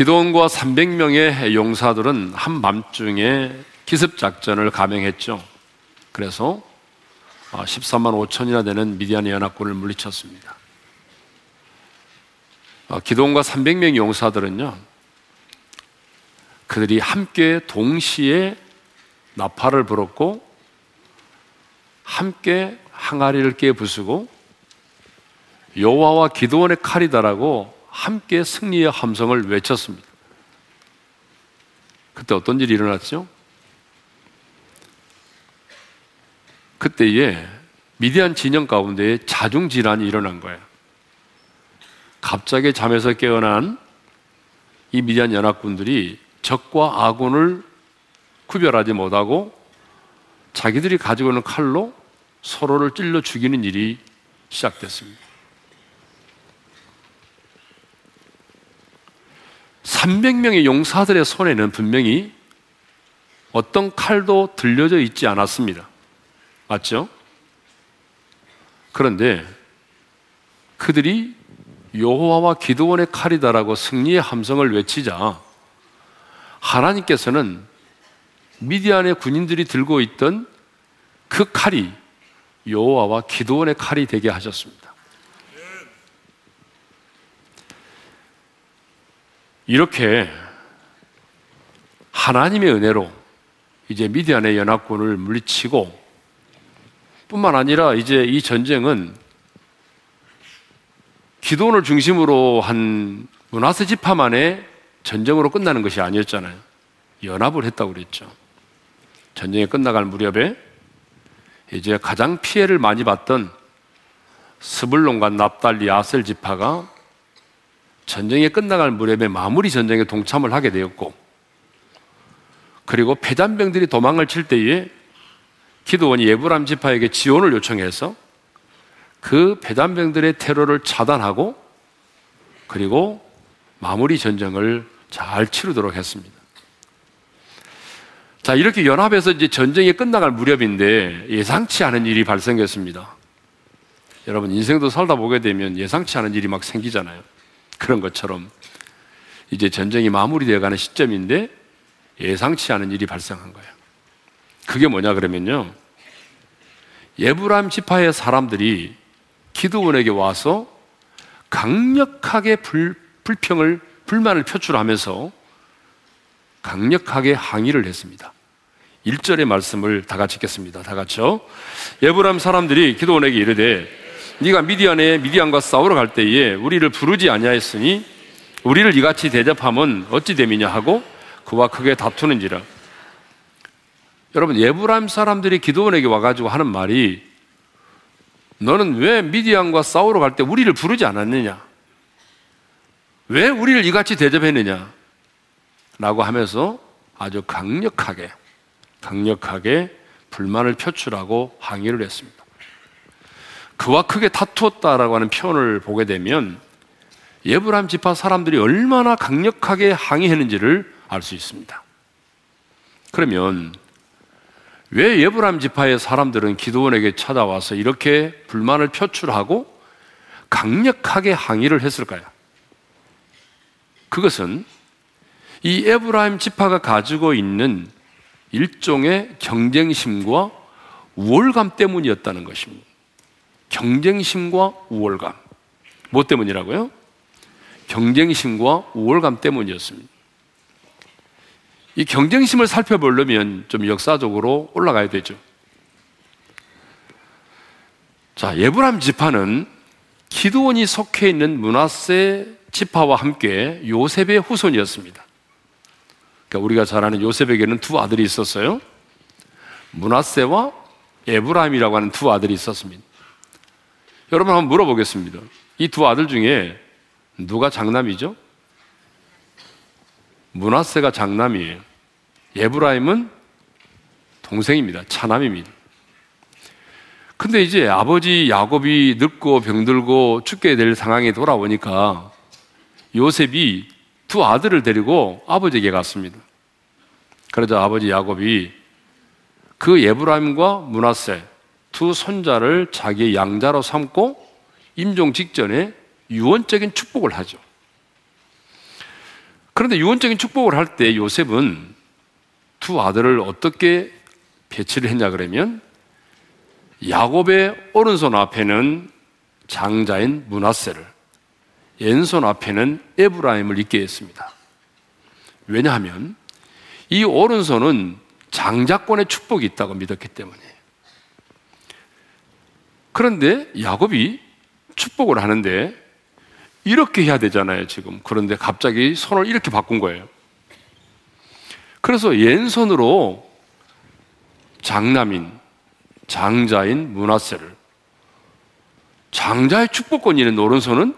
기도원과 300명의 용사들은 한밤중에 기습작전을 감행했죠. 그래서 13만 어, 5천이나 되는 미디안의 연합군을 물리쳤습니다. 어, 기도원과 300명 용사들은요, 그들이 함께 동시에 나팔을 불었고, 함께 항아리를 깨 부수고, 여호와와 기도원의 칼이다라고 함께 승리의 함성을 외쳤습니다. 그때 어떤 일이 일어났죠? 그때에 미디안 진영 가운데 자중 질환이 일어난 거예요. 갑자기 잠에서 깨어난 이 미디안 연합군들이 적과 아군을 구별하지 못하고 자기들이 가지고 있는 칼로 서로를 찔러 죽이는 일이 시작됐습니다. 300명의 용사들의 손에는 분명히 어떤 칼도 들려져 있지 않았습니다. 맞죠? 그런데 그들이 여호와와 기도원의 칼이다라고 승리의 함성을 외치자 하나님께서는 미디안의 군인들이 들고 있던 그 칼이 여호와와 기도원의 칼이 되게 하셨습니다. 이렇게 하나님의 은혜로 이제 미디안의 연합군을 물리치고 뿐만 아니라 이제 이 전쟁은 기도원을 중심으로 한 문화세 지파만의 전쟁으로 끝나는 것이 아니었잖아요. 연합을 했다고 그랬죠. 전쟁이 끝나갈 무렵에 이제 가장 피해를 많이 받던 스불론과 납달리 아셀 지파가 전쟁이 끝나갈 무렵에 마무리 전쟁에 동참을 하게 되었고 그리고 패잔병들이 도망을 칠 때에 기도원이 예브람 지파에게 지원을 요청해서 그 배단병들의 테러를 차단하고 그리고 마무리 전쟁을 잘 치르도록 했습니다. 자, 이렇게 연합해서 이제 전쟁이 끝나갈 무렵인데 예상치 않은 일이 발생했습니다. 여러분, 인생도 살다 보게 되면 예상치 않은 일이 막 생기잖아요. 그런 것처럼 이제 전쟁이 마무리되어 가는 시점인데 예상치 않은 일이 발생한 거예요. 그게 뭐냐 그러면요. 예브람 지파의 사람들이 기도원에게 와서 강력하게 불, 불평을 불만을 표출하면서 강력하게 항의를 했습니다. 1절의 말씀을 다 같이 읽겠습니다. 다 같이요. 예브람 사람들이 기도원에게 이르되 네가 미디안에 미디안과 싸우러 갈 때에 우리를 부르지 아니하였으니 우리를 이같이 대접함은 어찌 됨이냐 하고 그와 크게 다투는지라 여러분 예브라임 사람들이 기도원에게 와가지고 하는 말이 너는 왜 미디안과 싸우러 갈 때 우리를 부르지 않았느냐? 왜 우리를 이같이 대접했느냐? 라고 하면서 아주 강력하게, 강력하게 불만을 표출하고 항의를 했습니다. 그와 크게 다투었다라고 하는 표현을 보게 되면 예브람 지파 사람들이 얼마나 강력하게 항의했는지를 알 수 있습니다. 그러면 왜 예브람 지파의 사람들은 기도원에게 찾아와서 이렇게 불만을 표출하고 강력하게 항의를 했을까요? 그것은 이 에브라임 지파가 가지고 있는 일종의 경쟁심과 우월감 때문이었다는 것입니다. 경쟁심과 우월감. 뭐 때문이라고요? 경쟁심과 우월감 때문이었습니다. 이 경쟁심을 살펴보려면 좀 역사적으로 올라가야 되죠. 자, 예브람 지파는 기도원이 속해 있는 문하세 지파와 함께 요셉의 후손이었습니다. 그러니까 우리가 잘 아는 요셉에게는 두 아들이 있었어요. 문하세와 에브라임이라고 하는 두 아들이 있었습니다. 여러분 한번 물어보겠습니다. 이 두 아들 중에 누가 장남이죠? 문하세가 장남이에요. 예브라임은 동생입니다. 차남입니다. 근데 이제 아버지 야곱이 늙고 병들고 죽게 될 상황이 돌아오니까 요셉이 두 아들을 데리고 아버지에게 갔습니다. 그러자 아버지 야곱이 그 예브라임과 문하세 두 손자를 자기의 양자로 삼고 임종 직전에 유언적인 축복을 하죠. 그런데 유언적인 축복을 할 때 요셉은 두 아들을 어떻게 배치를 했냐 그러면 야곱의 오른손 앞에는 장자인 문하세를 왼손 앞에는 에브라임을 있게 했습니다. 왜냐하면 이 오른손은 장자권의 축복이 있다고 믿었기 때문에. 그런데 야곱이 축복을 하는데 이렇게 해야 되잖아요, 지금. 그런데 갑자기 손을 이렇게 바꾼 거예요. 그래서 왼손으로 장남인, 장자인 문하세를 장자의 축복권이 있는 오른손은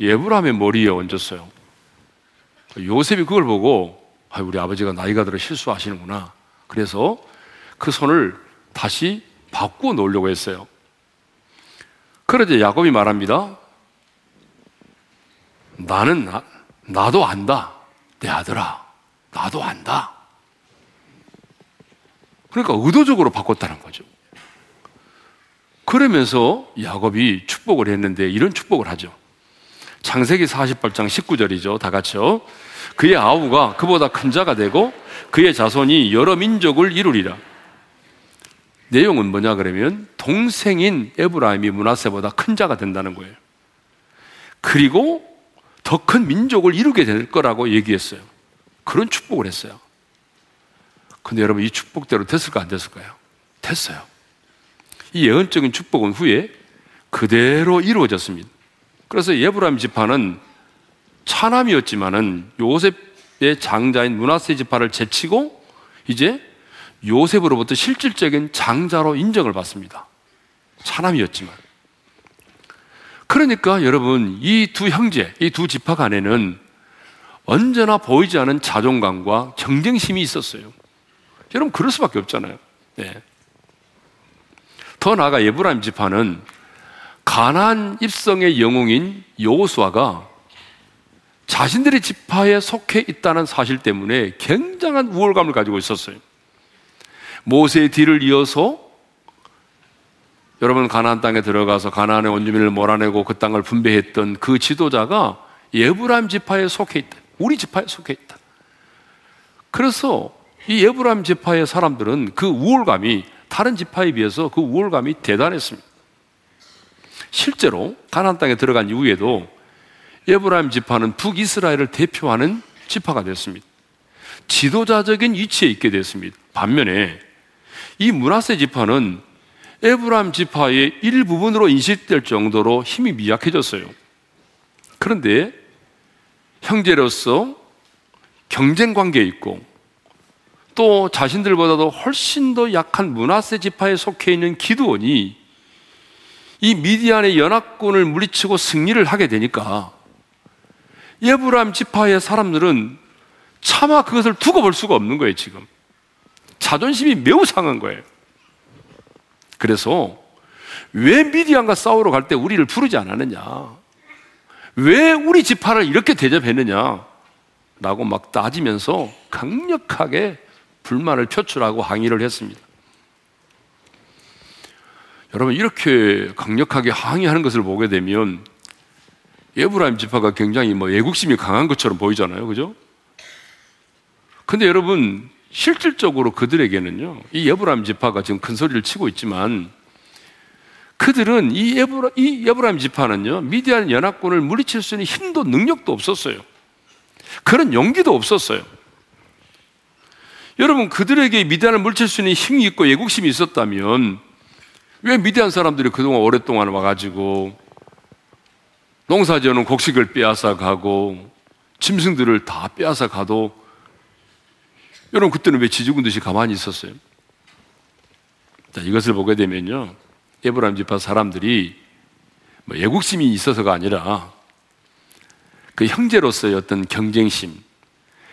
예브람의 머리에 얹었어요. 요셉이 그걸 보고 아, 우리 아버지가 나이가 들어 실수하시는구나. 그래서 그 손을 다시 바꾸어 놓으려고 했어요. 그러자 야곱이 말합니다. 나는 나, 나도 안다. 내 아들아. 나도 안다. 그러니까 의도적으로 바꿨다는 거죠. 그러면서 야곱이 축복을 했는데 이런 축복을 하죠. 창세기 48장 19절이죠. 다 같이요. 그의 아우가 그보다 큰 자가 되고 그의 자손이 여러 민족을 이루리라. 내용은 뭐냐 그러면 동생인 에브라임이 문하세보다 큰 자가 된다는 거예요. 그리고 더 큰 민족을 이루게 될 거라고 얘기했어요. 그런 축복을 했어요. 근데 여러분 이 축복대로 됐을까 안 됐을까요? 됐어요. 이 예언적인 축복은 후에 그대로 이루어졌습니다. 그래서 예브라임 지파는 차남이었지만은 요셉의 장자인 문하세 지파를 제치고 이제 요셉으로부터 실질적인 장자로 인정을 받습니다. 차남이었지만. 그러니까 여러분 이 두 형제, 이두 지파 간에는 언제나 보이지 않은 자존감과 경쟁심이 있었어요. 여러분 그럴 수밖에 없잖아요. 네. 더 나아가 예브라임 지파는 가난 입성의 영웅인 여호수아가 자신들의 지파에 속해 있다는 사실 때문에 굉장한 우월감을 가지고 있었어요. 모세의 뒤를 이어서 여러분 가나안 땅에 들어가서 가나안의 원주민을 몰아내고 그 땅을 분배했던 그 지도자가 예브람 지파에 속해 있다. 우리 지파에 속해 있다. 그래서 이 예브람 지파의 사람들은 그 우월감이 다른 지파에 비해서 그 우월감이 대단했습니다. 실제로 가나안 땅에 들어간 이후에도 예브라임 지파는 북이스라엘을 대표하는 지파가 됐습니다. 지도자적인 위치에 있게 됐습니다. 반면에 이 문하세 지파는 에브라임 지파의 일부분으로 인식될 정도로 힘이 미약해졌어요. 그런데 형제로서 경쟁 관계에 있고 또 자신들보다도 훨씬 더 약한 문하세 지파에 속해 있는 기드원이 이 미디안의 연합군을 물리치고 승리를 하게 되니까 예브람 지파의 사람들은 차마 그것을 두고 볼 수가 없는 거예요, 지금. 자존심이 매우 상한 거예요. 그래서 왜 미디안과 싸우러 갈 때 우리를 부르지 않았느냐? 왜 우리 지파를 이렇게 대접했느냐? 라고 막 따지면서 강력하게 불만을 표출하고 항의를 했습니다. 여러분, 이렇게 강력하게 항의하는 것을 보게 되면 에브라임 지파가 굉장히 뭐 애국심이 강한 것처럼 보이잖아요. 그죠? 근데 여러분, 실질적으로 그들에게는요, 이 에브라임 지파가 지금 큰 소리를 치고 있지만, 그들은 이 에브라, 이 에브라임 지파는요, 미디안 연합군을 물리칠 수 있는 힘도 능력도 없었어요. 그런 용기도 없었어요. 여러분, 그들에게 미디안을 물칠 수 있는 힘이 있고 애국심이 있었다면, 왜 미디안 사람들이 그동안 오랫동안 와가지고 농사 지어놓은 곡식을 빼앗아 가고 짐승들을 다 빼앗아 가도 여러분 그때는 왜 지죽은 듯이 가만히 있었어요? 자, 이것을 보게 되면요. 에브라임 지파 사람들이 뭐 애국심이 있어서가 아니라 그 형제로서의 어떤 경쟁심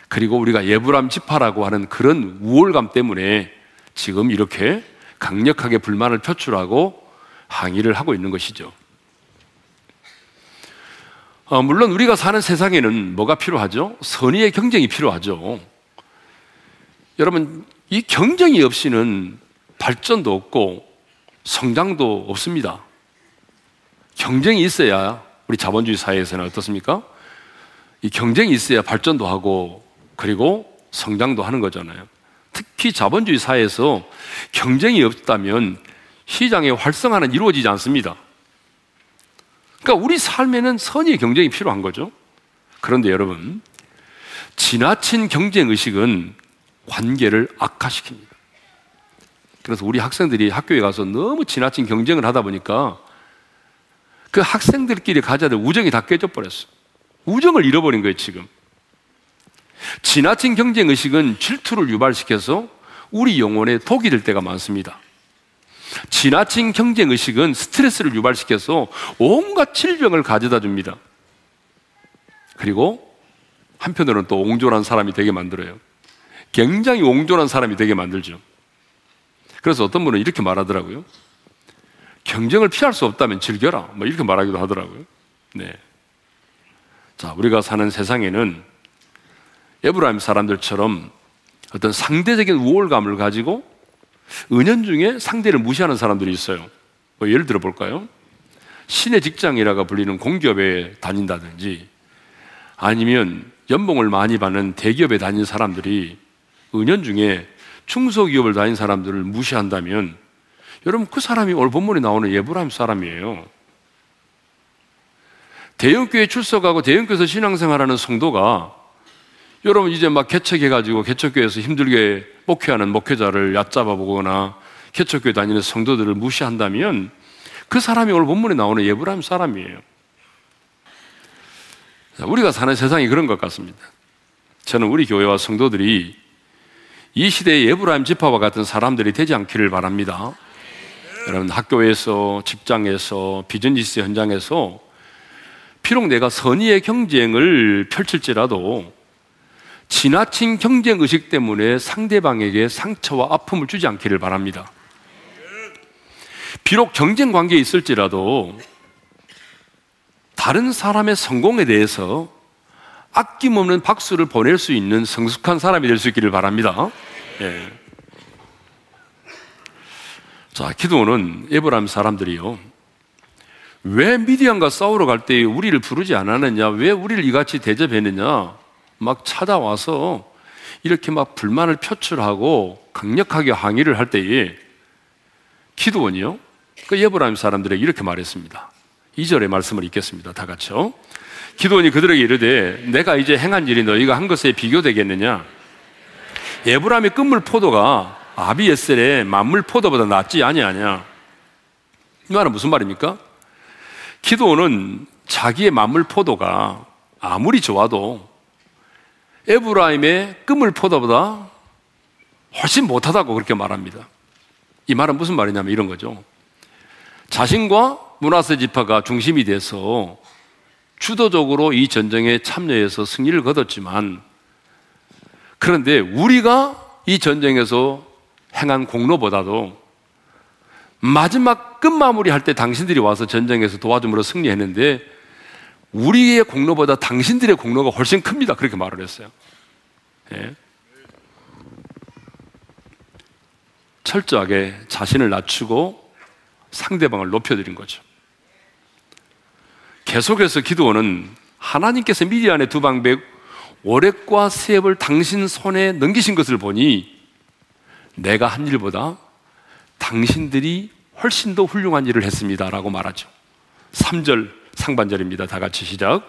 그리고 우리가 예브람 지파라고 하는 그런 우월감 때문에 지금 이렇게 강력하게 불만을 표출하고 항의를 하고 있는 것이죠. 어, 물론 우리가 사는 세상에는 뭐가 필요하죠? 선의의 경쟁이 필요하죠. 여러분, 이 경쟁이 없이는 발전도 없고 성장도 없습니다. 경쟁이 있어야 우리 자본주의 사회에서는 어떻습니까? 이 경쟁이 있어야 발전도 하고 그리고 성장도 하는 거잖아요. 특히 자본주의 사회에서 경쟁이 없다면 시장의 활성화는 이루어지지 않습니다. 그러니까 우리 삶에는 선의의 경쟁이 필요한 거죠. 그런데 여러분, 지나친 경쟁 의식은 관계를 악화시킵니다. 그래서 우리 학생들이 학교에 가서 너무 지나친 경쟁을 하다 보니까 그 학생들끼리 가져야 될 우정이 다 깨져 버렸어. 우정을 잃어버린 거예요, 지금. 지나친 경쟁 의식은 질투를 유발시켜서 우리 영혼에 독이 될 때가 많습니다. 지나친 경쟁 의식은 스트레스를 유발시켜서 온갖 질병을 가져다 줍니다. 그리고 한편으로는 또 옹졸한 사람이 되게 만들어요. 굉장히 옹졸한 사람이 되게 만들죠. 그래서 어떤 분은 이렇게 말하더라고요. 경쟁을 피할 수 없다면 즐겨라. 뭐 이렇게 말하기도 하더라고요. 네. 자, 우리가 사는 세상에는 에브라임 사람들처럼 어떤 상대적인 우월감을 가지고 은연중에 상대를 무시하는 사람들이 있어요. 뭐 예를 들어 볼까요? 신의 직장이라고 불리는 공기업에 다닌다든지 아니면 연봉을 많이 받는 대기업에 다니는 사람들이 은연 중에 중소기업을 다닌 사람들을 무시한다면 여러분 그 사람이 오늘 본문에 나오는 예브라임 사람이에요. 대형교회 출석하고 대형교회에서 신앙생활하는 성도가 여러분 이제 막 개척해가지고 개척교회에서 힘들게 목회하는 목회자를 얕잡아 보거나 개척교회 다니는 성도들을 무시한다면 그 사람이 오늘 본문에 나오는 예브라임 사람이에요. 우리가 사는 세상이 그런 것 같습니다. 저는 우리 교회와 성도들이 이 시대의 예브라임 지파와 같은 사람들이 되지 않기를 바랍니다. 여러분 학교에서 직장에서 비즈니스 현장에서 비록 내가 선의의 경쟁을 펼칠지라도 지나친 경쟁 의식 때문에 상대방에게 상처와 아픔을 주지 않기를 바랍니다. 비록 경쟁 관계에 있을지라도 다른 사람의 성공에 대해서 아낌없는 박수를 보낼 수 있는 성숙한 사람이 될 수 있기를 바랍니다. 예. 자, 기도는 에브라임 사람들이요. 왜 미디안과 싸우러 갈 때 우리를 부르지 않았느냐? 왜 우리를 이같이 대접했느냐? 막 찾아와서 이렇게 막 불만을 표출하고 강력하게 항의를 할 때에 기도원이요. 그 예브라임 사람들에게 이렇게 말했습니다. 2절의 말씀을 읽겠습니다. 다 같이요. 기도원이 그들에게 이르되 내가 이제 행한 일이 너희가 한 것에 비교되겠느냐? 예브라임의 끝물 포도가 아비에셀의 만물 포도보다 낫지 아니하냐? 이 말은 무슨 말입니까? 기도는 자기의 만물 포도가 아무리 좋아도 에브라임의 끝물 포도보다 훨씬 못하다고 그렇게 말합니다. 이 말은 무슨 말이냐면 이런 거죠. 자신과 문하세 지파가 중심이 돼서 주도적으로 이 전쟁에 참여해서 승리를 거뒀지만 그런데 우리가 이 전쟁에서 행한 공로보다도 마지막 끝마무리 할 때 당신들이 와서 전쟁에서 도와줌으로 승리했는데 우리의 공로보다 당신들의 공로가 훨씬 큽니다. 그렇게 말을 했어요. 예. 철저하게 자신을 낮추고 상대방을 높여드린 거죠. 계속해서 기도원은 하나님께서 미디안의 두 방백 오렉과 세을 당신 손에 넘기신 것을 보니 내가 한 일보다 당신들이 훨씬 더 훌륭한 일을 했습니다. 라고 말하죠. 3절 상반절입니다. 다 같이 시작.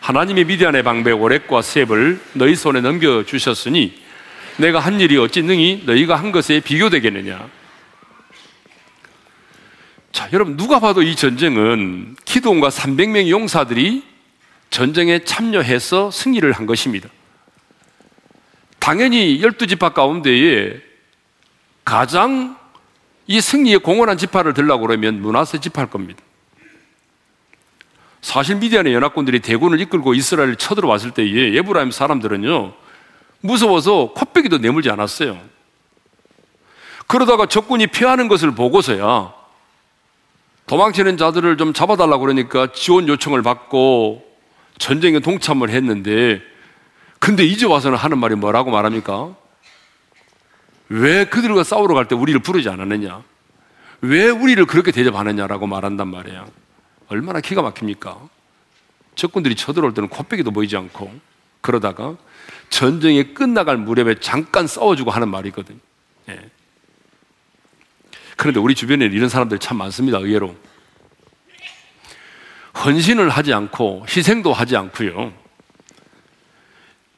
하나님의 미디안의 방배 오렉과 셉을 너희 손에 넘겨 주셨으니 내가 한 일이 어찌 능히 너희가 한 것에 비교되겠느냐. 자, 여러분, 누가 봐도 이 전쟁은 기도원과 300명의 용사들이 전쟁에 참여해서 승리를 한 것입니다. 당연히 12지파 가운데에 가장 이 승리에 공헌한 지파를 들라고 그러면 문하세 지파일 겁니다. 사실 미디안의 연합군들이 대군을 이끌고 이스라엘을 쳐들어왔을 때에 예브라임 사람들은요 무서워서 코빼기도 내물지 않았어요. 그러다가 적군이 피하는 것을 보고서야 도망치는 자들을 좀 잡아달라고 그러니까 지원 요청을 받고 전쟁에 동참을 했는데 근데 이제 와서는 하는 말이 뭐라고 말합니까? 왜 그들과 싸우러 갈 때 우리를 부르지 않았느냐? 왜 우리를 그렇게 대접하느냐라고 말한단 말이에요. 얼마나 기가 막힙니까? 적군들이 쳐들어올 때는 코빼기도 보이지 않고 그러다가 전쟁이 끝나갈 무렵에 잠깐 싸워주고 하는 말이 있거든요. 예. 그런데 우리 주변에 이런 사람들 참 많습니다. 의외로. 헌신을 하지 않고 희생도 하지 않고요.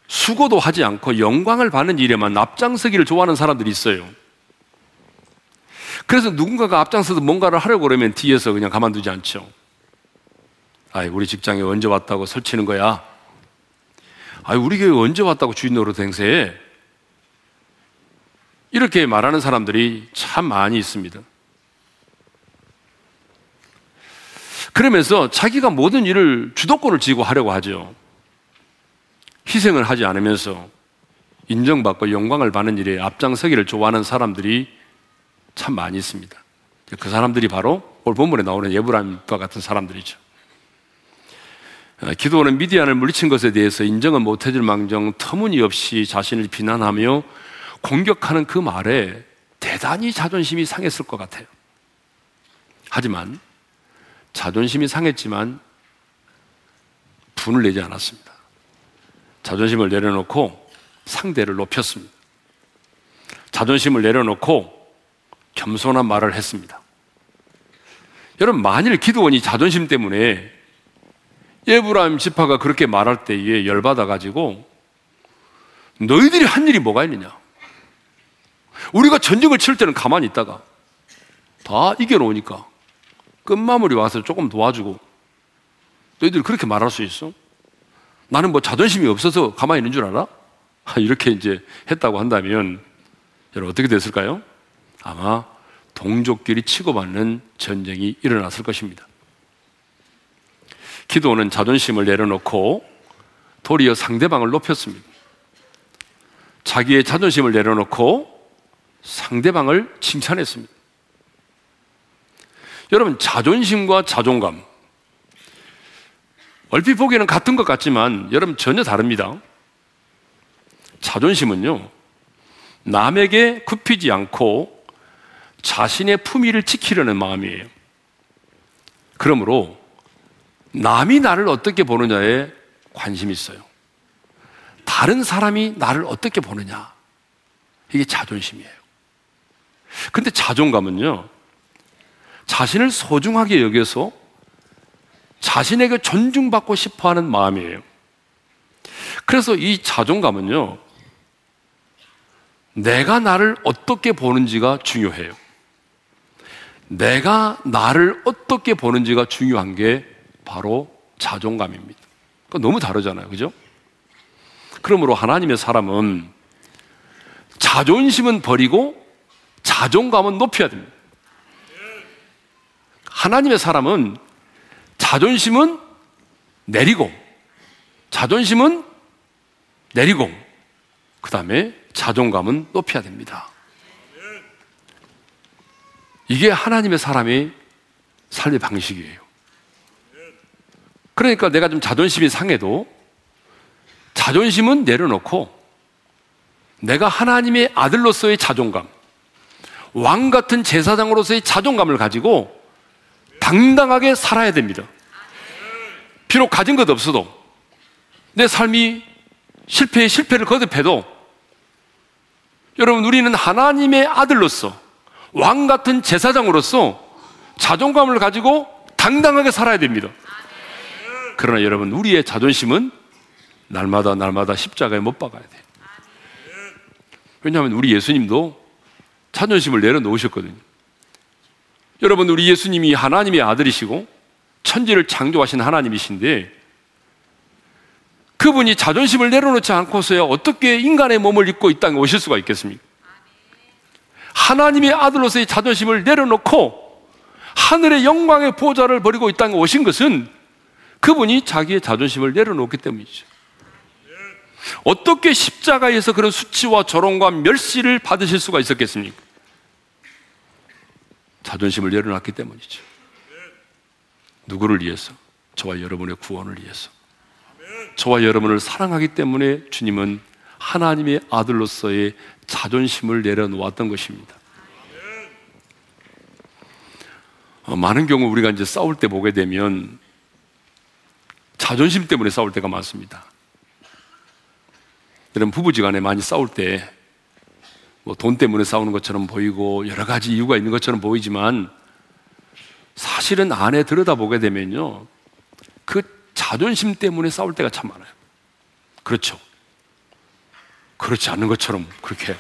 수고도 하지 않고 영광을 받는 일에만 앞장서기를 좋아하는 사람들이 있어요. 그래서 누군가가 앞장서서 뭔가를 하려고 그러면 뒤에서 그냥 가만두지 않죠. 아이, 우리 직장에 언제 왔다고 설치는 거야? 아이, 우리 교회 언제 왔다고 주인 노릇 행세해? 이렇게 말하는 사람들이 참 많이 있습니다. 그러면서 자기가 모든 일을 주도권을 쥐고 하려고 하죠. 희생을 하지 않으면서 인정받고 영광을 받는 일에 앞장서기를 좋아하는 사람들이 참 많이 있습니다. 그 사람들이 바로 오늘 본문에 나오는 예브람과 같은 사람들이죠. 어, 기도원은 미디안을 물리친 것에 대해서 인정은 못해줄 망정 터무니없이 자신을 비난하며 공격하는 그 말에 대단히 자존심이 상했을 것 같아요. 하지만 자존심이 상했지만 분을 내지 않았습니다. 자존심을 내려놓고 상대를 높였습니다. 자존심을 내려놓고 겸손한 말을 했습니다. 여러분, 만일 기도원이 자존심 때문에 예브라임 지파가 그렇게 말할 때에 열받아가지고 너희들이 한 일이 뭐가 있느냐? 우리가 전쟁을 칠 때는 가만히 있다가 다 이겨놓으니까 끝마무리 와서 조금 도와주고 너희들이 그렇게 말할 수 있어? 나는 뭐 자존심이 없어서 가만히 있는 줄 알아? 이렇게 이제 했다고 한다면 여러분 어떻게 됐을까요? 아마 동족끼리 치고받는 전쟁이 일어났을 것입니다. 기도는 자존심을 내려놓고 도리어 상대방을 높였습니다. 자기의 자존심을 내려놓고 상대방을 칭찬했습니다. 여러분, 자존심과 자존감. 얼핏 보기에는 같은 것 같지만 여러분 전혀 다릅니다. 자존심은요, 남에게 굽히지 않고 자신의 품위를 지키려는 마음이에요. 그러므로 남이 나를 어떻게 보느냐에 관심이 있어요. 다른 사람이 나를 어떻게 보느냐. 이게 자존심이에요. 근데 자존감은요, 자신을 소중하게 여겨서 자신에게 존중받고 싶어 하는 마음이에요. 그래서 이 자존감은요, 내가 나를 어떻게 보는지가 중요해요. 내가 나를 어떻게 보는지가 중요한 게 바로 자존감입니다. 너무 다르잖아요. 그죠? 그러므로 하나님의 사람은 자존심은 버리고 자존감은 높여야 됩니다. 하나님의 사람은 자존심은 내리고, 자존심은 내리고, 그 다음에 자존감은 높여야 됩니다. 이게 하나님의 사람의 삶의 방식이에요. 그러니까 내가 좀 자존심이 상해도 자존심은 내려놓고 내가 하나님의 아들로서의 자존감, 왕 같은 제사장으로서의 자존감을 가지고 당당하게 살아야 됩니다. 비록 가진 것 없어도 내 삶이 실패에 실패를 거듭해도 여러분 우리는 하나님의 아들로서 왕 같은 제사장으로서 자존감을 가지고 당당하게 살아야 됩니다. 그러나 여러분, 우리의 자존심은 날마다 날마다 십자가에 못 박아야 돼요. 왜냐하면 우리 예수님도 자존심을 내려놓으셨거든요. 여러분, 우리 예수님이 하나님의 아들이시고 천지를 창조하신 하나님이신데 그분이 자존심을 내려놓지 않고서야 어떻게 인간의 몸을 입고 이 땅에 오실 수가 있겠습니까? 하나님의 아들로서의 자존심을 내려놓고 하늘의 영광의 보좌를 버리고 이 땅에 오신 것은 그분이 자기의 자존심을 내려놓기 때문이죠. 어떻게 십자가에서 그런 수치와 조롱과 멸시를 받으실 수가 있었겠습니까? 자존심을 내려놨기 때문이죠. 누구를 위해서? 저와 여러분의 구원을 위해서. 저와 여러분을 사랑하기 때문에 주님은 하나님의 아들로서의 자존심을 내려놓았던 것입니다. 어, 많은 경우 우리가 이제 싸울 때 보게 되면 자존심 때문에 싸울 때가 많습니다. 여러분 부부지간에 많이 싸울 때 뭐 돈 때문에 싸우는 것처럼 보이고 여러 가지 이유가 있는 것처럼 보이지만 사실은 안에 들여다보게 되면요 그 자존심 때문에 싸울 때가 참 많아요. 그렇죠. 그렇지 않은 것처럼 그렇게.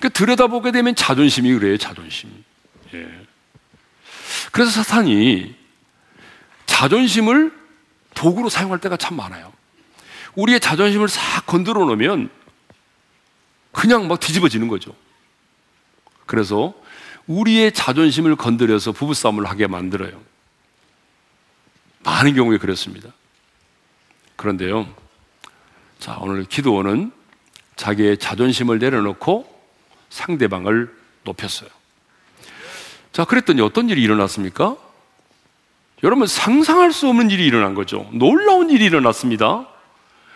그 들여다보게 되면 자존심이 그래요, 자존심. 예. 그래서 사탄이 자존심을 도구로 사용할 때가 참 많아요. 우리의 자존심을 싹 건드려 놓으면 그냥 막 뒤집어지는 거죠. 그래서 우리의 자존심을 건드려서 부부싸움을 하게 만들어요. 많은 경우에 그렇습니다. 그런데요. 자, 오늘 기도원은 자기의 자존심을 내려놓고 상대방을 높였어요. 자, 그랬더니 어떤 일이 일어났습니까? 여러분 상상할 수 없는 일이 일어난 거죠. 놀라운 일이 일어났습니다.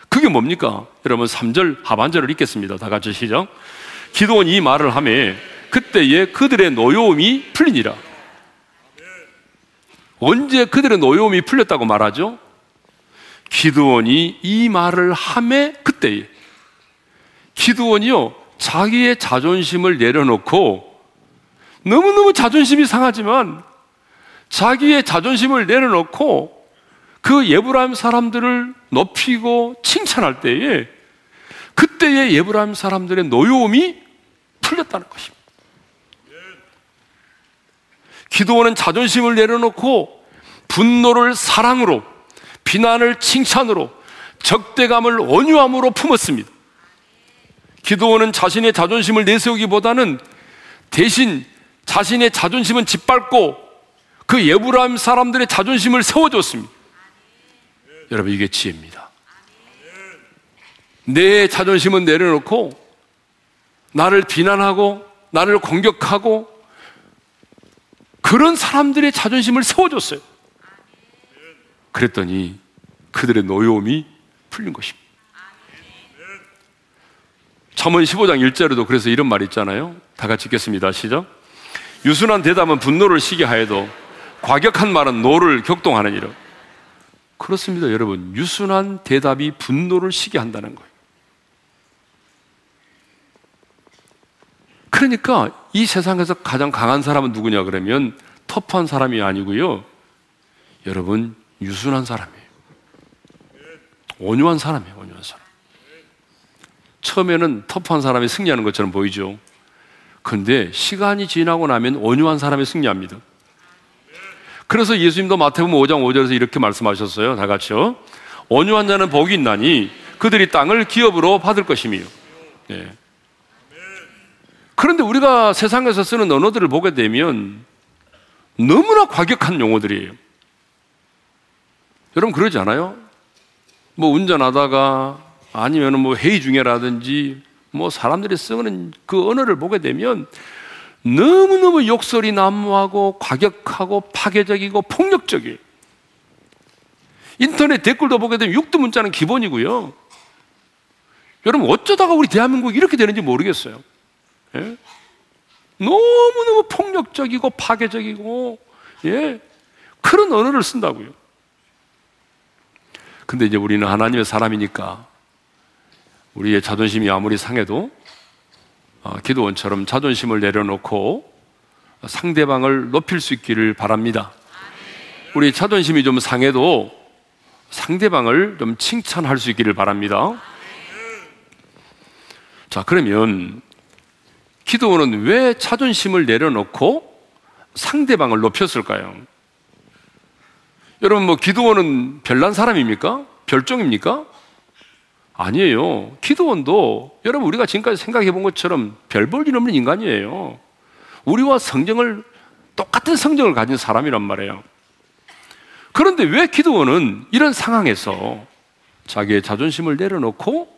그게 뭡니까? 여러분 3절 하반절을 읽겠습니다. 다 같이 시작. 기도원 이 말을 하며 그때에 그들의 노여움이 풀리니라. 언제 그들의 노여움이 풀렸다고 말하죠? 기드원이 이 말을 함에 그때에 기드원이요 자기의 자존심을 내려놓고 너무너무 자존심이 상하지만 자기의 자존심을 내려놓고 그 예브라임 사람들을 높이고 칭찬할 때에 그때의 예브라임 사람들의 노여움이 풀렸다는 것입니다. 기도원은 자존심을 내려놓고 분노를 사랑으로, 비난을 칭찬으로, 적대감을 온유함으로 품었습니다. 기도원은 자신의 자존심을 내세우기보다는 대신 자신의 자존심은 짓밟고 그 예브라임 사람들의 자존심을 세워줬습니다. 여러분 이게 지혜입니다. 내 자존심은 내려놓고 나를 비난하고 나를 공격하고 그런 사람들의 자존심을 세워줬어요. 그랬더니 그들의 노여움이 풀린 것입니다. 잠언 15장 1절에도 그래서 이런 말 있잖아요. 다 같이 읽겠습니다. 시작. 유순한 대답은 분노를 쉬게 하여도 과격한 말은 노를 격동하느니라. 그렇습니다, 여러분. 유순한 대답이 분노를 쉬게 한다는 거예요. 그러니까 이 세상에서 가장 강한 사람은 누구냐 그러면 터프한 사람이 아니고요. 여러분, 유순한 사람이에요. 온유한 사람이에요, 온유한 사람. 처음에는 터프한 사람이 승리하는 것처럼 보이죠. 근데 시간이 지나고 나면 온유한 사람이 승리합니다. 그래서 예수님도 마태복음 5장 5절에서 이렇게 말씀하셨어요. 다 같이요. 온유한 자는 복이 있나니 그들이 땅을 기업으로 받을 것이며. 네. 그런데 우리가 세상에서 쓰는 언어들을 보게 되면 너무나 과격한 용어들이에요. 여러분 그러지 않아요? 뭐 운전하다가 아니면 뭐 회의 중에라든지 뭐 사람들이 쓰는 그 언어를 보게 되면 너무너무 욕설이 난무하고 과격하고 파괴적이고 폭력적이에요. 인터넷 댓글도 보게 되면 육두 문자는 기본이고요. 여러분 어쩌다가 우리 대한민국이 이렇게 되는지 모르겠어요. 예? 너무너무 폭력적이고 파괴적이고 예? 그런 언어를 쓴다고요. 근데 이제 우리는 하나님의 사람이니까 우리의 자존심이 아무리 상해도 어, 기도원처럼 자존심을 내려놓고 상대방을 높일 수 있기를 바랍니다. 우리 자존심이 좀 상해도 상대방을 좀 칭찬할 수 있기를 바랍니다. 자, 그러면 기도원은 왜 자존심을 내려놓고 상대방을 높였을까요? 여러분, 뭐, 기도원은 별난 사람입니까? 별종입니까? 아니에요. 기도원도 여러분 우리가 지금까지 생각해 본 것처럼 별 볼 일 없는 인간이에요. 우리와 성경을 똑같은 성경을 가진 사람이란 말이에요. 그런데 왜 기도원은 이런 상황에서 자기의 자존심을 내려놓고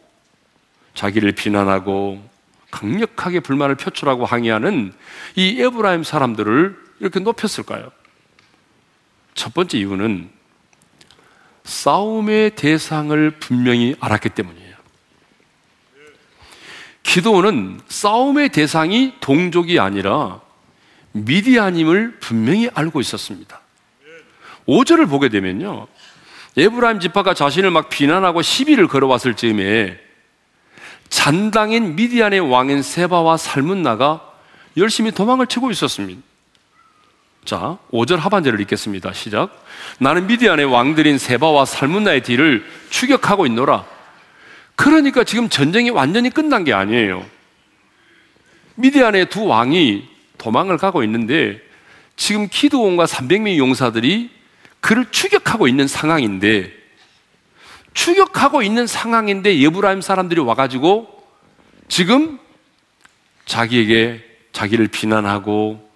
자기를 비난하고 강력하게 불만을 표출하고 항의하는 이 에브라임 사람들을 이렇게 높였을까요? 첫 번째 이유는 싸움의 대상을 분명히 알았기 때문이에요. 기도는 싸움의 대상이 동족이 아니라 미디안임을 분명히 알고 있었습니다. 5절을 보게 되면요. 에브라임 지파가 자신을 막 비난하고 시비를 걸어왔을 즈음에 잔당인 미디안의 왕인 세바와 살문나가 열심히 도망을 치고 있었습니다. 자, 5절 하반절을 읽겠습니다. 시작. 나는 미디안의 왕들인 세바와 살문나의 뒤를 추격하고 있노라. 그러니까 지금 전쟁이 완전히 끝난 게 아니에요. 미디안의 두 왕이 도망을 가고 있는데 지금 키드온과 300명의 용사들이 그를 추격하고 있는 상황인데 추격하고 있는 상황인데 예브라임 사람들이 와가지고 지금 자기에게 자기를 비난하고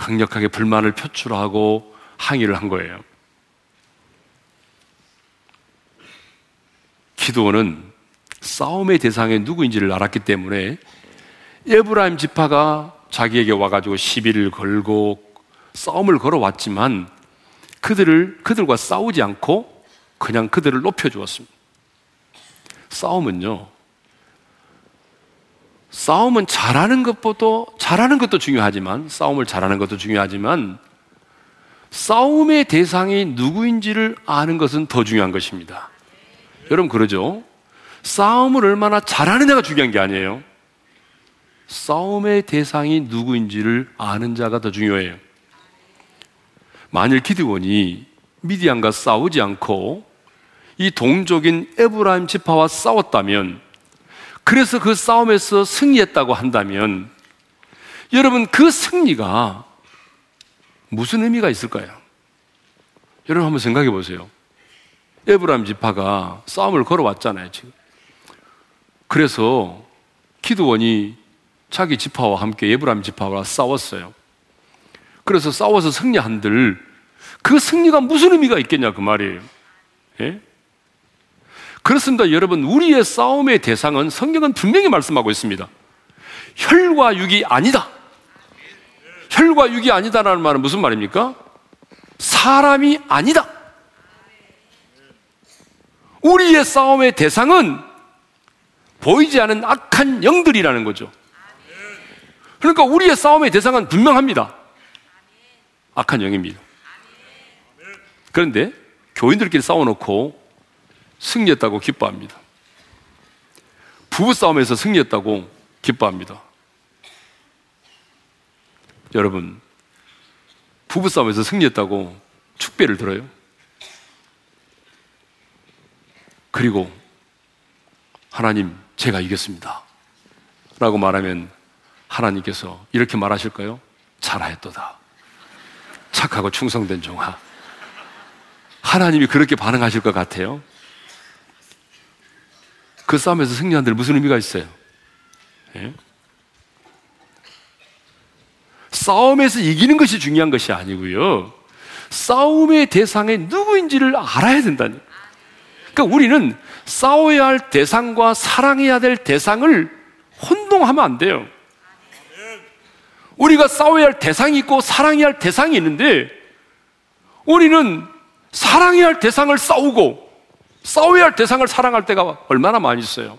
강력하게 불만을 표출하고 항의를 한 거예요. 기도는 싸움의 대상이 누구인지를 알았기 때문에 에브라임 지파가 자기에게 와가지고 시비를 걸고 싸움을 걸어왔지만 그들을 그들과 싸우지 않고 그냥 그들을 높여주었습니다. 싸움은요. 싸움은 잘하는 것보다 잘하는 것도 중요하지만 싸움을 잘하는 것도 중요하지만 싸움의 대상이 누구인지를 아는 것은 더 중요한 것입니다. 여러분 그러죠? 싸움을 얼마나 잘하느냐가 중요한 게 아니에요. 싸움의 대상이 누구인지를 아는 자가 더 중요해요. 만일 기드원이 미디안과 싸우지 않고 이 동족인 에브라임 지파와 싸웠다면 그래서 그 싸움에서 승리했다고 한다면 여러분 그 승리가 무슨 의미가 있을까요? 여러분 한번 생각해 보세요. 에브라임 지파가 싸움을 걸어왔잖아요, 지금. 그래서 기드원이 자기 지파와 함께 에브라임 지파와 싸웠어요. 그래서 싸워서 승리한들 그 승리가 무슨 의미가 있겠냐 그 말이에요. 예? 그렇습니다. 여러분, 우리의 싸움의 대상은 성경은 분명히 말씀하고 있습니다. 혈과 육이 아니다. 혈과 육이 아니다라는 말은 무슨 말입니까? 사람이 아니다. 우리의 싸움의 대상은 보이지 않은 악한 영들이라는 거죠. 그러니까 우리의 싸움의 대상은 분명합니다. 악한 영입니다. 그런데 교인들끼리 싸워놓고 승리했다고 기뻐합니다. 부부싸움에서 승리했다고 기뻐합니다. 여러분, 부부싸움에서 승리했다고 축배를 들어요. 그리고 하나님, 제가 이겼습니다. 라고 말하면 하나님께서 이렇게 말하실까요? 잘하였도다. 착하고 충성된 종아. 하나님이 그렇게 반응하실 것 같아요. 그 싸움에서 승리한들 무슨 의미가 있어요? 예? 싸움에서 이기는 것이 중요한 것이 아니고요. 싸움의 대상이 누구인지를 알아야 된다니. 그러니까 우리는 싸워야 할 대상과 사랑해야 될 대상을 혼동하면 안 돼요. 우리가 싸워야 할 대상이 있고 사랑해야 할 대상이 있는데 우리는 사랑해야 할 대상을 싸우고 싸워야 할 대상을 사랑할 때가 얼마나 많이 있어요.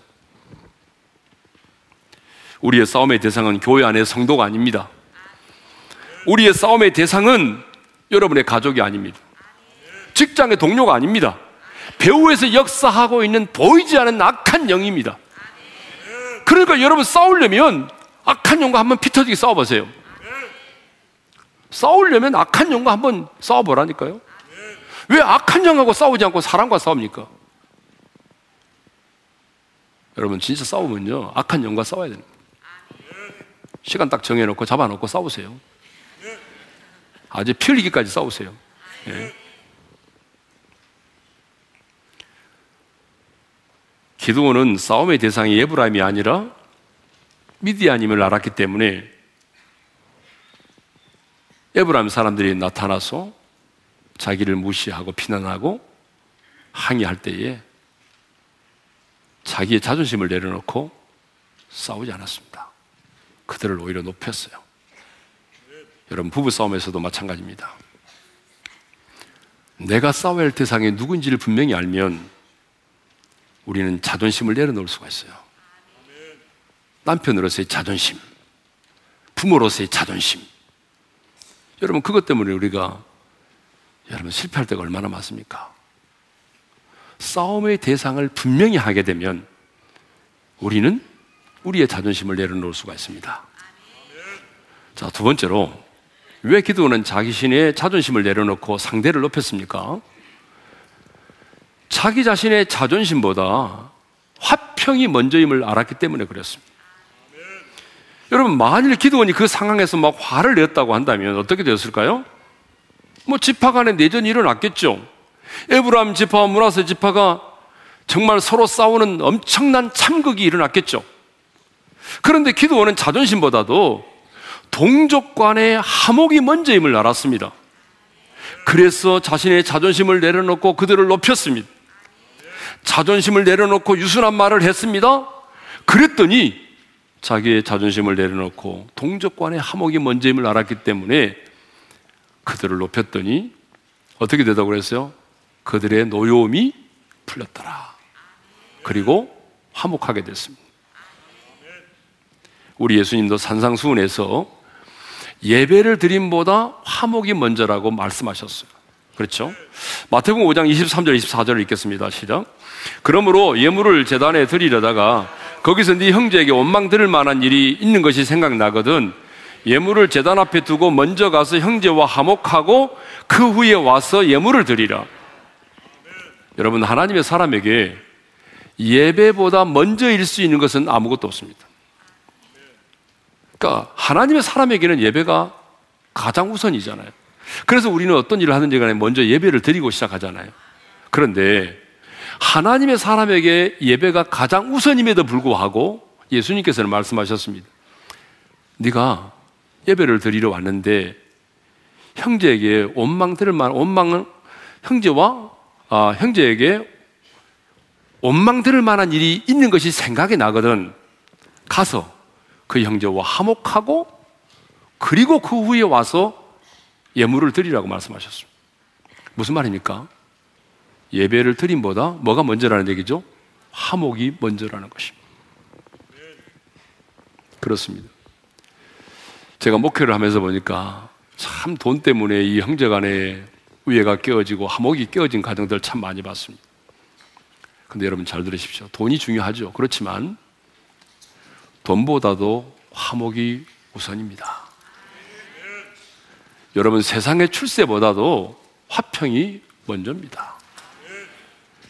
우리의 싸움의 대상은 교회 안의 성도가 아닙니다. 우리의 싸움의 대상은 여러분의 가족이 아닙니다. 직장의 동료가 아닙니다. 배후에서 역사하고 있는 보이지 않은 악한 영입니다. 그러니까 여러분 싸우려면 악한 영과 한번 피터지게 싸워보세요. 싸우려면 악한 영과 한번 싸워보라니까요. 왜 악한 영하고 싸우지 않고 사람과 싸웁니까? 여러분 진짜 싸우면요 악한 영과 싸워야 됩니다. 시간 딱 정해놓고 잡아놓고 싸우세요. 아주 피 흘리기까지 싸우세요. 예. 기도원은 싸움의 대상이 예브라임이 아니라 미디안임을 알았기 때문에 에브라임 사람들이 나타나서 자기를 무시하고 비난하고 항의할 때에 자기의 자존심을 내려놓고 싸우지 않았습니다. 그들을 오히려 높였어요. 여러분, 부부싸움에서도 마찬가지입니다. 내가 싸워야 할 대상이 누군지를 분명히 알면 우리는 자존심을 내려놓을 수가 있어요. 남편으로서의 자존심, 부모로서의 자존심. 여러분, 그것 때문에 우리가 여러분 실패할 때가 얼마나 많습니까? 싸움의 대상을 분명히 하게 되면 우리는 우리의 자존심을 내려놓을 수가 있습니다. 자, 두 번째로 왜 기도는 자기 신의 자존심을 내려놓고 상대를 높였습니까? 자기 자신의 자존심보다 화평이 먼저임을 알았기 때문에 그랬습니다. 여러분, 만일 기도원이 그 상황에서 막 화를 냈다고 한다면 어떻게 되었을까요? 뭐 지파 간에 내전이 일어났겠죠. 에브라임 지파와 문하세 지파가 정말 서로 싸우는 엄청난 참극이 일어났겠죠. 그런데 기도원은 자존심보다도 동족 간의 화목이 먼저임을 알았습니다. 그래서 자신의 자존심을 내려놓고 그들을 높였습니다. 자존심을 내려놓고 유순한 말을 했습니다. 그랬더니 자기의 자존심을 내려놓고 동족 간의 화목이 먼저임을 알았기 때문에 그들을 높였더니 어떻게 되다고 그랬어요? 그들의 노여움이 풀렸더라. 그리고 화목하게 됐습니다. 우리 예수님도 산상수훈에서 예배를 드림보다 화목이 먼저라고 말씀하셨어요. 그렇죠? 마태복음 5장 23절 24절을 읽겠습니다. 시작. 그러므로 예물을 재단에 드리려다가 거기서 네 형제에게 원망 들을 만한 일이 있는 것이 생각나거든 예물을 재단 앞에 두고 먼저 가서 형제와 화목하고 그 후에 와서 예물을 드리라. 여러분 하나님의 사람에게 예배보다 먼저일 수 있는 것은 아무것도 없습니다. 그러니까 하나님의 사람에게는 예배가 가장 우선이잖아요. 그래서 우리는 어떤 일을 하든지 간에 먼저 예배를 드리고 시작하잖아요. 그런데 하나님의 사람에게 예배가 가장 우선임에도 불구하고 예수님께서는 말씀하셨습니다. 네가 예배를 드리러 왔는데 형제에게 원망 들을 만 원망은 형제와 아, 형제에게 원망 들을 만한 일이 있는 것이 생각이 나거든. 가서 그 형제와 화목하고 그리고 그 후에 와서 예물을 드리라고 말씀하셨습니다. 무슨 말입니까? 예배를 드림보다 뭐가 먼저라는 얘기죠? 화목이 먼저라는 것입니다. 그렇습니다. 제가 목회를 하면서 보니까 참 돈 때문에 이 형제 간에 우애가 깨어지고 화목이 깨어진 가정들 참 많이 봤습니다. 근데 여러분 잘 들으십시오. 돈이 중요하죠. 그렇지만 돈보다도 화목이 우선입니다. 여러분 세상의 출세보다도 화평이 먼저입니다.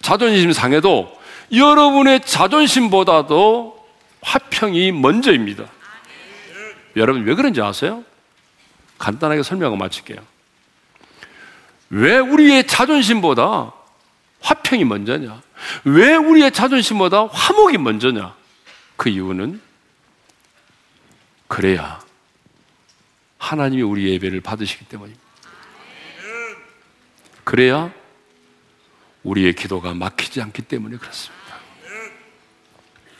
자존심 상해도 여러분의 자존심보다도 화평이 먼저입니다. 여러분 왜 그런지 아세요? 간단하게 설명하고 마칠게요. 왜 우리의 자존심보다 화평이 먼저냐? 왜 우리의 자존심보다 화목이 먼저냐? 그 이유는 그래야 하나님이 우리 예배를 받으시기 때문입니다. 그래야 우리의 기도가 막히지 않기 때문에 그렇습니다.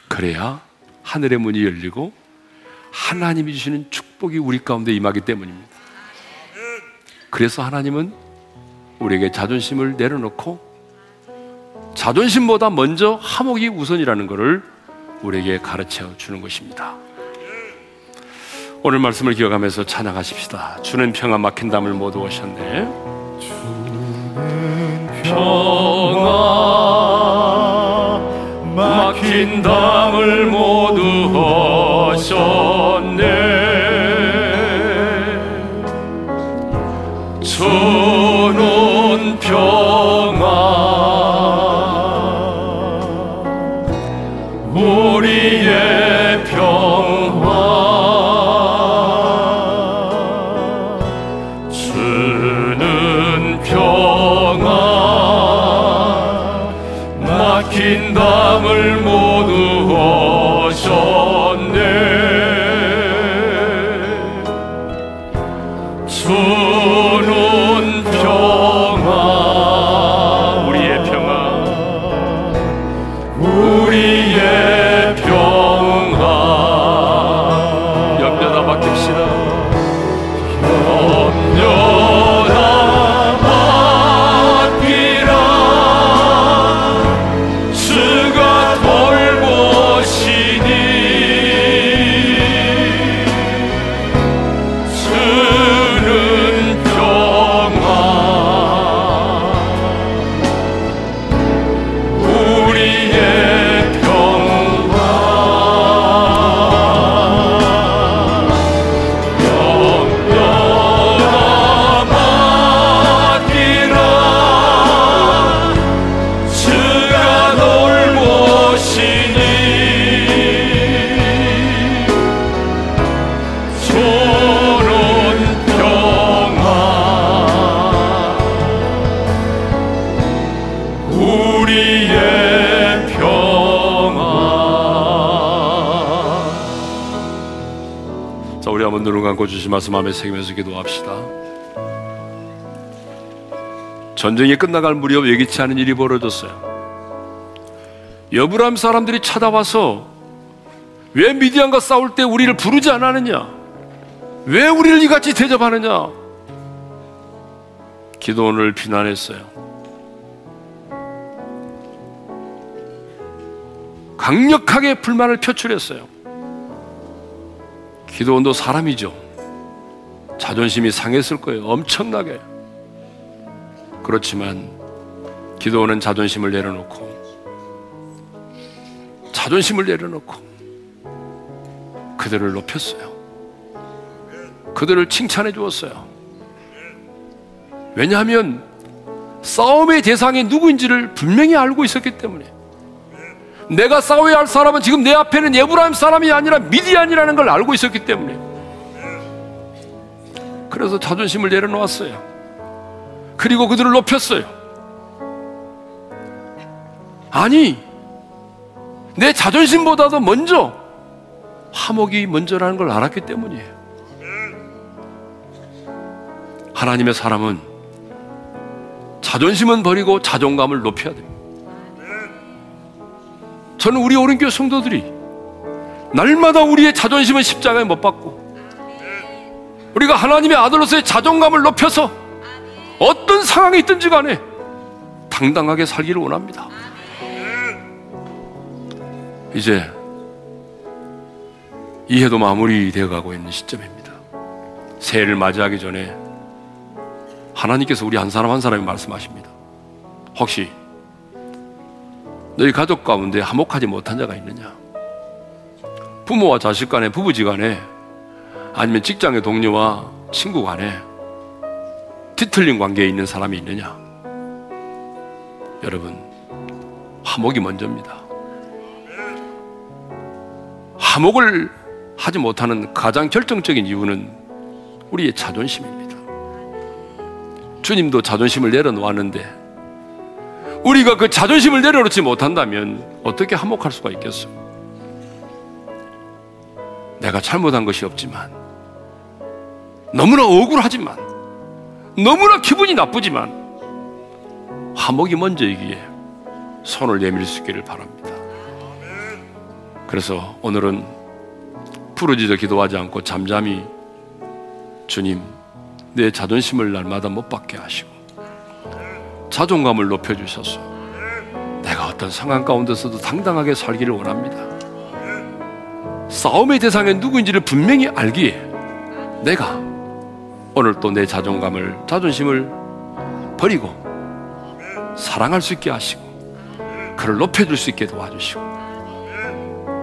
그래야 하늘의 문이 열리고 하나님이 주시는 축복이 우리 가운데 임하기 때문입니다. 그래서 하나님은 우리에게 자존심을 내려놓고 자존심보다 먼저 화목이 우선이라는 것을 우리에게 가르쳐 주는 것입니다. 오늘 말씀을 기억하면서 찬양하십시다. 주는 평화 막힌 담을 모두 오셨네. 주는 평화 막힌 담을 모두 오셨네. 주는 주신 말씀 마음에 새기면서 기도합시다. 전쟁이 끝나갈 무렵 예기치 않은 일이 벌어졌어요. 여브람 사람들이 찾아와서 왜 미디안과 싸울 때 우리를 부르지 않았느냐? 왜 우리를 이같이 대접하느냐? 기도원을 비난했어요. 강력하게 불만을 표출했어요. 기도원도 사람이죠. 자존심이 상했을 거예요. 엄청나게. 그렇지만 기도원은 자존심을 내려놓고 자존심을 내려놓고 그들을 높였어요. 그들을 칭찬해 주었어요. 왜냐하면 싸움의 대상이 누구인지를 분명히 알고 있었기 때문에 내가 싸워야 할 사람은 지금 내 앞에는 예브라임 사람이 아니라 미디안이라는 걸 알고 있었기 때문에 그래서 자존심을 내려놓았어요. 그리고 그들을 높였어요. 아니, 내 자존심보다도 먼저 화목이 먼저라는 걸 알았기 때문이에요. 하나님의 사람은 자존심은 버리고 자존감을 높여야 됩니다. 저는 우리 오른교 성도들이 날마다 우리의 자존심은 십자가에 못 박고 우리가 하나님의 아들로서의 자존감을 높여서 어떤 상황이 있든지 간에 당당하게 살기를 원합니다. 이제 이해도 마무리되어 가고 있는 시점입니다. 새해를 맞이하기 전에 하나님께서 우리 한 사람 한 사람이 말씀하십니다. 혹시 너희 가족 가운데 화목하지 못한 자가 있느냐? 부모와 자식 간에 부부지 간에 아니면 직장의 동료와 친구 간에 뒤틀린 관계에 있는 사람이 있느냐? 여러분, 화목이 먼저입니다. 화목을 하지 못하는 가장 결정적인 이유는 우리의 자존심입니다. 주님도 자존심을 내려놓았는데 우리가 그 자존심을 내려놓지 못한다면 어떻게 화목할 수가 있겠어? 내가 잘못한 것이 없지만 너무나 억울하지만 너무나 기분이 나쁘지만 화목이 먼저이기에 손을 내밀 수 있기를 바랍니다. 그래서 오늘은 부르짖어 기도하지 않고 잠잠히 주님 내 자존심을 날마다 못 받게 하시고 자존감을 높여주셔서 내가 어떤 상황 가운데서도 당당하게 살기를 원합니다. 싸움의 대상이 누구인지를 분명히 알기에 내가 오늘 또 내 자존감을, 자존심을 버리고 사랑할 수 있게 하시고 그를 높여줄 수 있게 도와주시고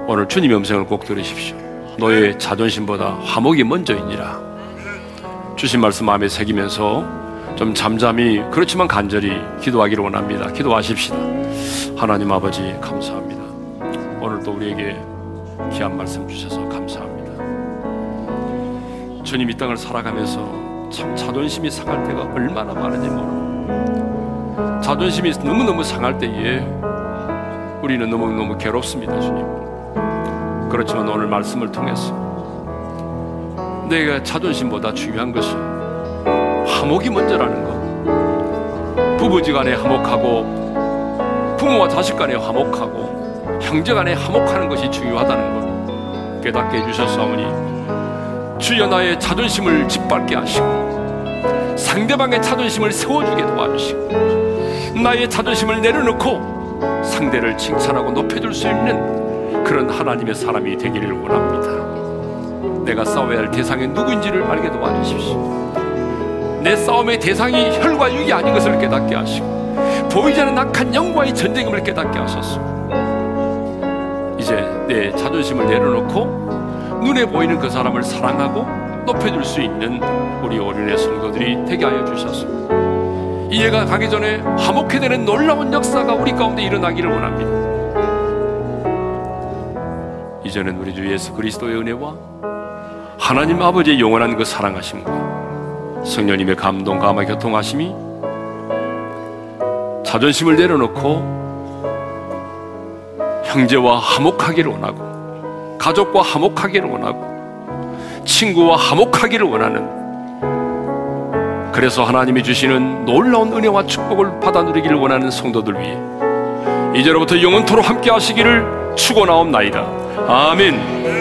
오늘 주님의 음성을 꼭 들으십시오. 너의 자존심보다 화목이 먼저이니라. 주신 말씀 마음에 새기면서 좀 잠잠히 그렇지만 간절히 기도하기를 원합니다. 기도하십시다. 하나님 아버지 감사합니다. 오늘 또 우리에게 귀한 말씀 주셔서 감사합니다. 주님 이 땅을 살아가면서 참 자존심이 상할 때가 얼마나 많은지 모르고 자존심이 너무너무 상할 때에 우리는 너무너무 괴롭습니다, 주님. 그렇지만 오늘 말씀을 통해서 내가 자존심보다 중요한 것은 화목이 먼저라는 것. 부부지 간에 화목하고 부모와 자식 간에 화목하고 형제 간에 화목하는 것이 중요하다는 것 깨닫게 해주셨사오니 주여 나의 자존심을 짓밟게 하시고 상대방의 자존심을 세워주게 도와주시고 나의 자존심을 내려놓고 상대를 칭찬하고 높여줄 수 있는 그런 하나님의 사람이 되기를 원합니다. 내가 싸워야 할 대상이 누구인지를 알게 도와주십시오. 내 싸움의 대상이 혈과 육이 아닌 것을 깨닫게 하시고 보이지 않는 악한 영과의 전쟁임을 깨닫게 하셨소. 이제 내 자존심을 내려놓고 눈에 보이는 그 사람을 사랑하고 높여줄 수 있는 우리 어린의 성도들이 되게 하여 주셨소. 이해가 가기 전에 화목해 되는 놀라운 역사가 우리 가운데 일어나기를 원합니다. 이제는 우리 주 예수 그리스도의 은혜와 하나님 아버지의 영원한 그 사랑하심과 성령님의 감동, 감화, 교통하심이 자존심을 내려놓고 형제와 화목하기를 원하고 가족과 화목하기를 원하고 친구와 화목하기를 원하는 그래서 하나님이 주시는 놀라운 은혜와 축복을 받아 누리기를 원하는 성도들 위해 이제로부터 영원토록 함께 하시기를 축원하옵나이다. 아멘.